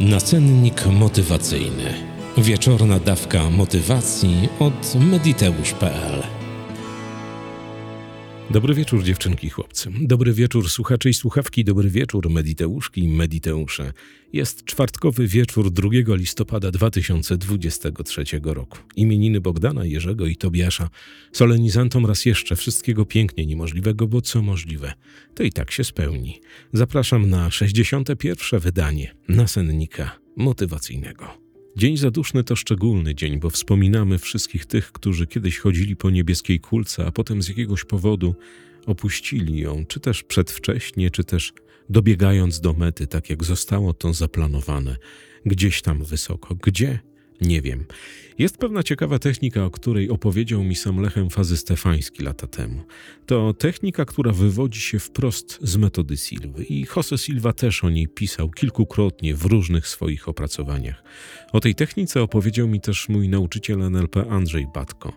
Nacennik motywacyjny. Wieczorna dawka motywacji od mediteusz.pl. Dobry wieczór dziewczynki i chłopcy. Dobry wieczór słuchacze i słuchawki. Dobry wieczór mediteuszki i mediteusze. Jest czwartkowy wieczór 2 listopada 2023 roku. Imieniny Bogdana, Jerzego i Tobiasza. Solenizantom raz jeszcze wszystkiego pięknie niemożliwego, bo co możliwe, to i tak się spełni. Zapraszam na 61. wydanie nasennika motywacyjnego. Dzień zaduszny to szczególny dzień, bo wspominamy wszystkich tych, którzy kiedyś chodzili po niebieskiej kulce, a potem z jakiegoś powodu opuścili ją, czy też przedwcześnie, czy też dobiegając do mety, tak jak zostało to zaplanowane, gdzieś tam wysoko. Gdzie? Nie wiem. Jest pewna ciekawa technika, o której opowiedział mi sam Lechem Fazy Stefański lata temu. To technika, która wywodzi się wprost z metody Silwy i Jose Silva też o niej pisał kilkukrotnie w różnych swoich opracowaniach. O tej technice opowiedział mi też mój nauczyciel NLP Andrzej Batko.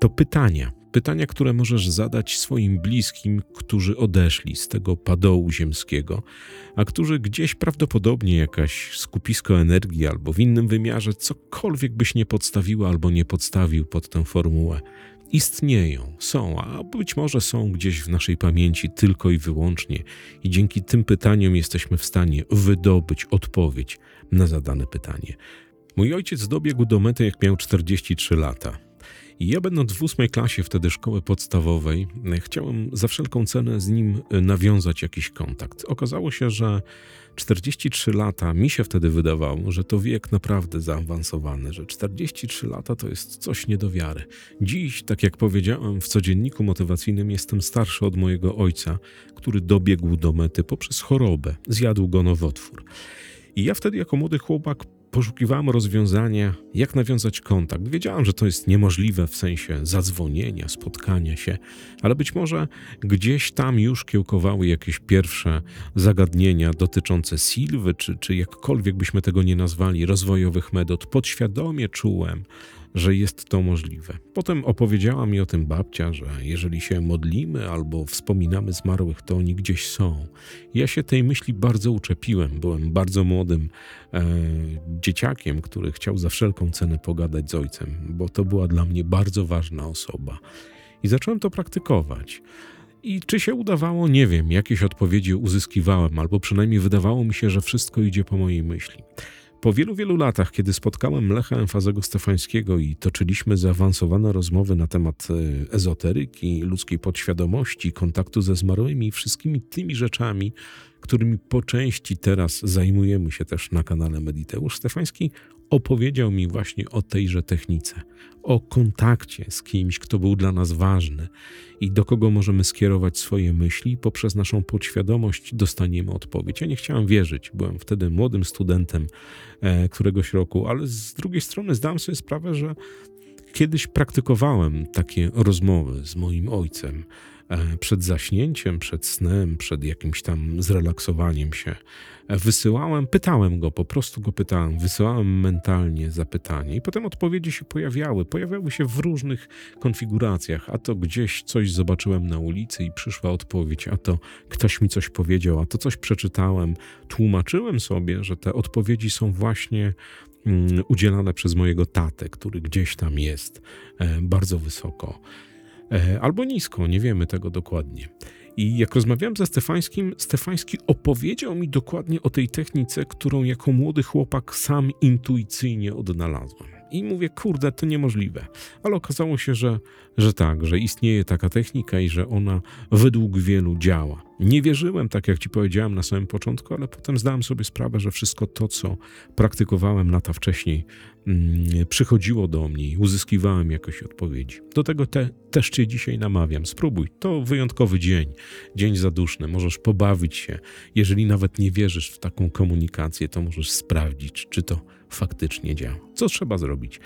To pytania, pytania, które możesz zadać swoim bliskim, którzy odeszli z tego padołu ziemskiego, a którzy gdzieś prawdopodobnie jakaś skupisko energii albo w innym wymiarze cokolwiek byś nie podstawiła albo nie podstawił pod tę formułę. Istnieją, są, a być może są gdzieś w naszej pamięci tylko i wyłącznie, i dzięki tym pytaniom jesteśmy w stanie wydobyć odpowiedź na zadane pytanie. Mój ojciec dobiegł do mety, jak miał 43 lata. Ja, będąc w ósmej klasie wtedy szkoły podstawowej, chciałem za wszelką cenę z nim e, nawiązać jakiś kontakt. Okazało się, że 43 lata, mi się wtedy wydawało, że to wiek naprawdę zaawansowany, że 43 lata to jest coś nie do wiary. Dziś, tak jak powiedziałem w codzienniku motywacyjnym, jestem starszy od mojego ojca, który dobiegł do mety poprzez chorobę, zjadł go nowotwór. I ja wtedy, jako młody chłopak, poszukiwałem rozwiązania, jak nawiązać kontakt. Wiedziałem, że to jest niemożliwe w sensie zadzwonienia, spotkania się, ale być może gdzieś tam już kiełkowały jakieś pierwsze zagadnienia dotyczące Silwy, czy, czy jakkolwiek byśmy tego nie nazwali, rozwojowych metod. Podświadomie czułem, że jest to możliwe. Potem opowiedziała mi o tym babcia, że jeżeli się modlimy albo wspominamy zmarłych, to oni gdzieś są. Ja się tej myśli bardzo uczepiłem. Byłem bardzo młodym e, dzieciakiem, który chciał za wszelką cenę pogadać z ojcem, bo to była dla mnie bardzo ważna osoba. I zacząłem to praktykować. I czy się udawało, nie wiem. Jakieś odpowiedzi uzyskiwałem, albo przynajmniej wydawało mi się, że wszystko idzie po mojej myśli. Po wielu, wielu latach, kiedy spotkałem Lecha Emfazego Stefańskiego i toczyliśmy zaawansowane rozmowy na temat e, ezoteryki, ludzkiej podświadomości, kontaktu ze zmarłymi i wszystkimi tymi rzeczami, którymi po części teraz zajmujemy się też na kanale Mediteusz, Stefański opowiedział mi właśnie o tejże technice, o kontakcie z kimś, kto był dla nas ważny i do kogo możemy skierować swoje myśli. Poprzez naszą podświadomość dostaniemy odpowiedź. Ja nie chciałem wierzyć, byłem wtedy młodym studentem e, któregoś roku, ale z drugiej strony zdałem sobie sprawę, że kiedyś praktykowałem takie rozmowy z moim ojcem przed zaśnięciem, przed snem, przed jakimś tam zrelaksowaniem się. E, wysyłałem, pytałem go, po prostu go pytałem, wysyłałem mentalnie zapytanie i potem odpowiedzi się pojawiały. Pojawiały się w różnych konfiguracjach, a to gdzieś coś zobaczyłem na ulicy i przyszła odpowiedź, a to ktoś mi coś powiedział, a to coś przeczytałem. Tłumaczyłem sobie, że te odpowiedzi są właśnie mm, udzielane przez mojego tatę, który gdzieś tam jest e, bardzo wysoko. E, albo nisko, nie wiemy tego dokładnie. I jak rozmawiałem ze Stefańskim, Stefański opowiedział mi dokładnie o tej technice, którą jako młody chłopak sam intuicyjnie odnalazłem. I mówię, kurde, to niemożliwe. Ale okazało się, że, że tak, że istnieje taka technika i że ona według wielu działa. Nie wierzyłem, tak jak ci powiedziałem na samym początku, ale potem zdałem sobie sprawę, że wszystko to, co praktykowałem lata wcześniej, mm, przychodziło do mnie i uzyskiwałem jakoś odpowiedzi. Do tego te, też cię dzisiaj namawiam. Spróbuj. To wyjątkowy dzień, dzień zaduszny. Możesz pobawić się. Jeżeli nawet nie wierzysz w taką komunikację, to możesz sprawdzić, czy to faktycznie działa. Co trzeba zrobić?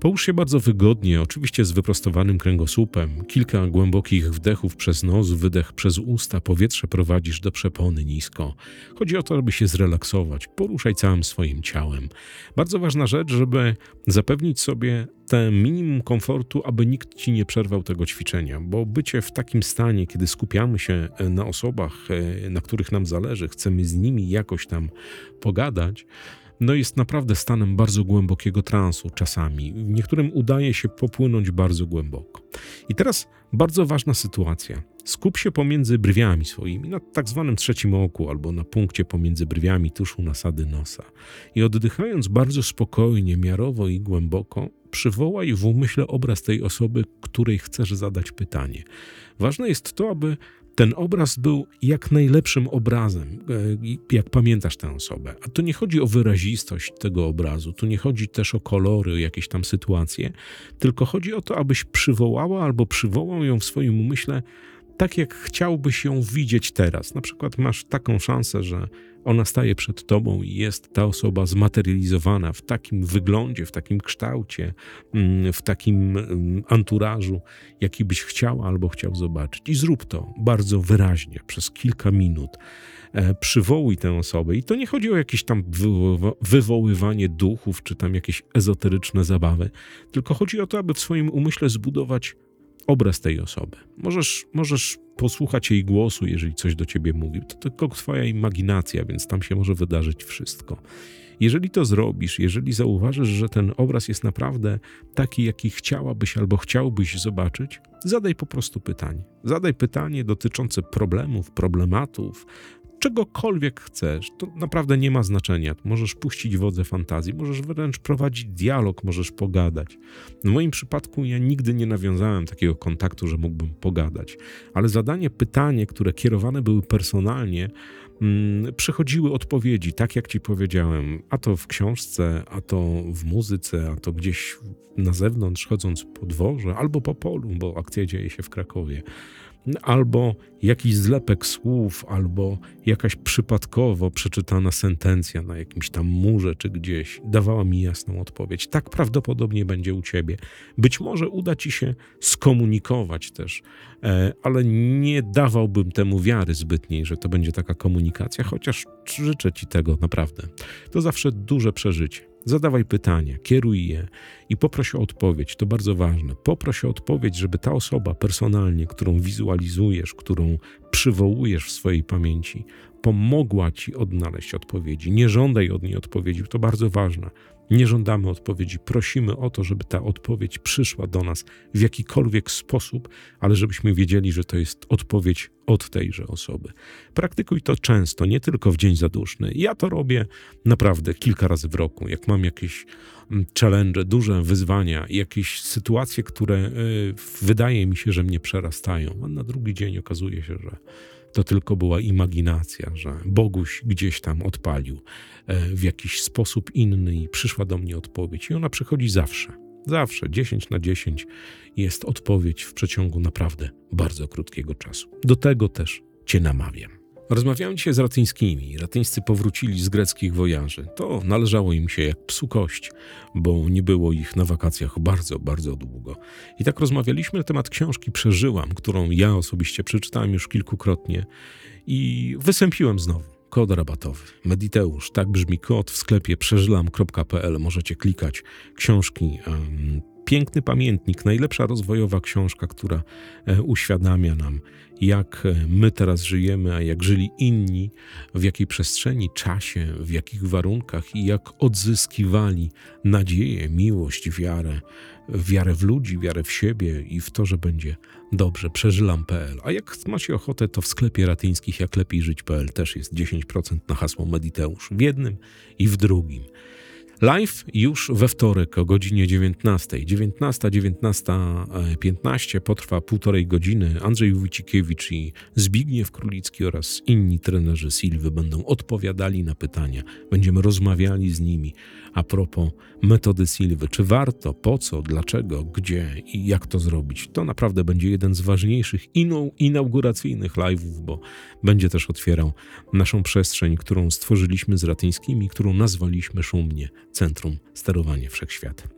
Połóż się bardzo wygodnie, oczywiście z wyprostowanym kręgosłupem. Kilka głębokich wdechów przez nos, wydech przez usta, powietrze prowadzisz do przepony nisko. Chodzi o to, aby się zrelaksować, poruszaj całym swoim ciałem. Bardzo ważna rzecz, żeby zapewnić sobie te minimum komfortu, aby nikt ci nie przerwał tego ćwiczenia, bo bycie w takim stanie, kiedy skupiamy się na osobach, e, na których nam zależy, chcemy z nimi jakoś tam pogadać, no jest naprawdę stanem bardzo głębokiego transu czasami. Niektórym udaje się popłynąć bardzo głęboko. I teraz bardzo ważna sytuacja. Skup się pomiędzy brwiami swoimi, na tak zwanym trzecim oku, albo na punkcie pomiędzy brwiami, tuż u nasady nosa. I oddychając bardzo spokojnie, miarowo i głęboko, przywołaj w umyśle obraz tej osoby, której chcesz zadać pytanie. Ważne jest to, aby ten obraz był jak najlepszym obrazem, e, jak pamiętasz tę osobę. A to nie chodzi o wyrazistość tego obrazu, tu nie chodzi też o kolory, o jakieś tam sytuacje, tylko chodzi o to, abyś przywołała albo przywołał ją w swoim umyśle tak, jak chciałbyś ją widzieć teraz. Na przykład masz taką szansę, że ona staje przed tobą i jest ta osoba zmaterializowana w takim wyglądzie, w takim kształcie, mm, w takim mm, anturażu, jaki byś chciała albo chciał zobaczyć. I zrób to bardzo wyraźnie, przez kilka minut. E, przywołuj tę osobę. I to nie chodzi o jakieś tam wywoływanie duchów, czy tam jakieś ezoteryczne zabawy, tylko chodzi o to, aby w swoim umyśle zbudować obraz tej osoby. Możesz, możesz posłuchać jej głosu, jeżeli coś do ciebie mówi. To tylko twoja imaginacja, więc tam się może wydarzyć wszystko. Jeżeli to zrobisz, jeżeli zauważysz, że ten obraz jest naprawdę taki, jaki chciałabyś albo chciałbyś zobaczyć, zadaj po prostu pytanie. Zadaj pytanie dotyczące problemów, problematów, czegokolwiek chcesz, to naprawdę nie ma znaczenia. Możesz puścić wodze fantazji, możesz wręcz prowadzić dialog, możesz pogadać. W moim przypadku ja nigdy nie nawiązałem takiego kontaktu, że mógłbym pogadać, ale zadanie, pytanie, które kierowane były personalnie, mm, przychodziły odpowiedzi, tak jak ci powiedziałem, a to w książce, a to w muzyce, a to gdzieś na zewnątrz, chodząc po dworze albo po polu, bo akcja dzieje się w Krakowie albo jakiś zlepek słów, albo jakaś przypadkowo przeczytana sentencja na jakimś tam murze czy gdzieś dawała mi jasną odpowiedź. Tak prawdopodobnie będzie u ciebie. Być może uda ci się skomunikować też, e, ale nie dawałbym temu wiary zbytniej, że to będzie taka komunikacja, chociaż życzę ci tego naprawdę. To zawsze duże przeżycie. Zadawaj pytania, kieruj je i poproś o odpowiedź. To bardzo ważne. Poproś o odpowiedź, żeby ta osoba personalnie, którą wizualizujesz, którą przywołujesz w swojej pamięci, pomogła ci odnaleźć odpowiedzi. Nie żądaj od niej odpowiedzi, to bardzo ważne. Nie żądamy odpowiedzi, prosimy o to, żeby ta odpowiedź przyszła do nas w jakikolwiek sposób, ale żebyśmy wiedzieli, że to jest odpowiedź od tejże osoby. Praktykuj to często, nie tylko w dzień zaduszny. Ja to robię naprawdę kilka razy w roku. Jak mam jakieś mm, challenge, duże wyzwania, jakieś sytuacje, które y, wydaje mi się, że mnie przerastają, a na drugi dzień okazuje się, że to tylko była imaginacja, że Boguś gdzieś tam odpalił e, w jakiś sposób inny i przyszła do mnie odpowiedź. I ona przychodzi zawsze. Zawsze 10 na 10 jest odpowiedź w przeciągu naprawdę bardzo krótkiego czasu. Do tego też Cię namawiam. Rozmawiałem dzisiaj z ratyńskimi. Ratyńscy powrócili z greckich wojaży. To należało im się jak psu kość, bo nie było ich na wakacjach bardzo, bardzo długo. I tak rozmawialiśmy na temat książki Przeżyłam, którą ja osobiście przeczytałem już kilkukrotnie i wysępiłem znowu. Kod rabatowy. Mediteusz, tak brzmi kod w sklepie przeżylam.pl. Możecie klikać książki. Piękny pamiętnik, najlepsza rozwojowa książka, która e, uświadamia nam, jak e, my teraz żyjemy, a jak żyli inni, w jakiej przestrzeni, czasie, w jakich warunkach i jak odzyskiwali nadzieję, miłość, wiarę, wiarę w ludzi, wiarę w siebie i w to, że będzie dobrze. Przeżylam.pl. A jak macie ochotę, to w sklepie ratyńskich jak lepiej żyć.pl też jest 10% na hasło Mediteusz w jednym i w drugim. Live już we wtorek o godzinie 19. 19, 19.15 potrwa półtorej godziny. Andrzej Wójcikiewicz i Zbigniew Królicki oraz inni trenerzy Silwy będą odpowiadali na pytania. Będziemy rozmawiali z nimi a propos metody Silwy. Czy warto, po co, dlaczego, gdzie i jak to zrobić? To naprawdę będzie jeden z ważniejszych inauguracyjnych live'ów, bo będzie też otwierał naszą przestrzeń, którą stworzyliśmy z Ratyńskimi, którą nazwaliśmy szumnie Centrum Sterowania Wszechświatem.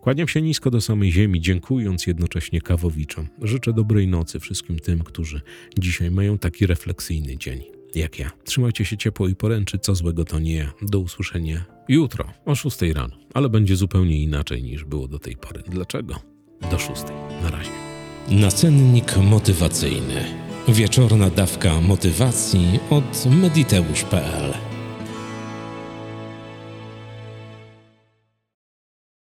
Kłaniam się nisko do samej ziemi, dziękując jednocześnie kawowiczom. Życzę dobrej nocy wszystkim tym, którzy dzisiaj mają taki refleksyjny dzień jak ja. Trzymajcie się ciepło i poręczy, co złego to nie ja. Do usłyszenia jutro o 6 rano, ale będzie zupełnie inaczej niż było do tej pory. Dlaczego? Do 6. Na razie. Nacennik motywacyjny. Wieczorna dawka motywacji od mediteusz.pl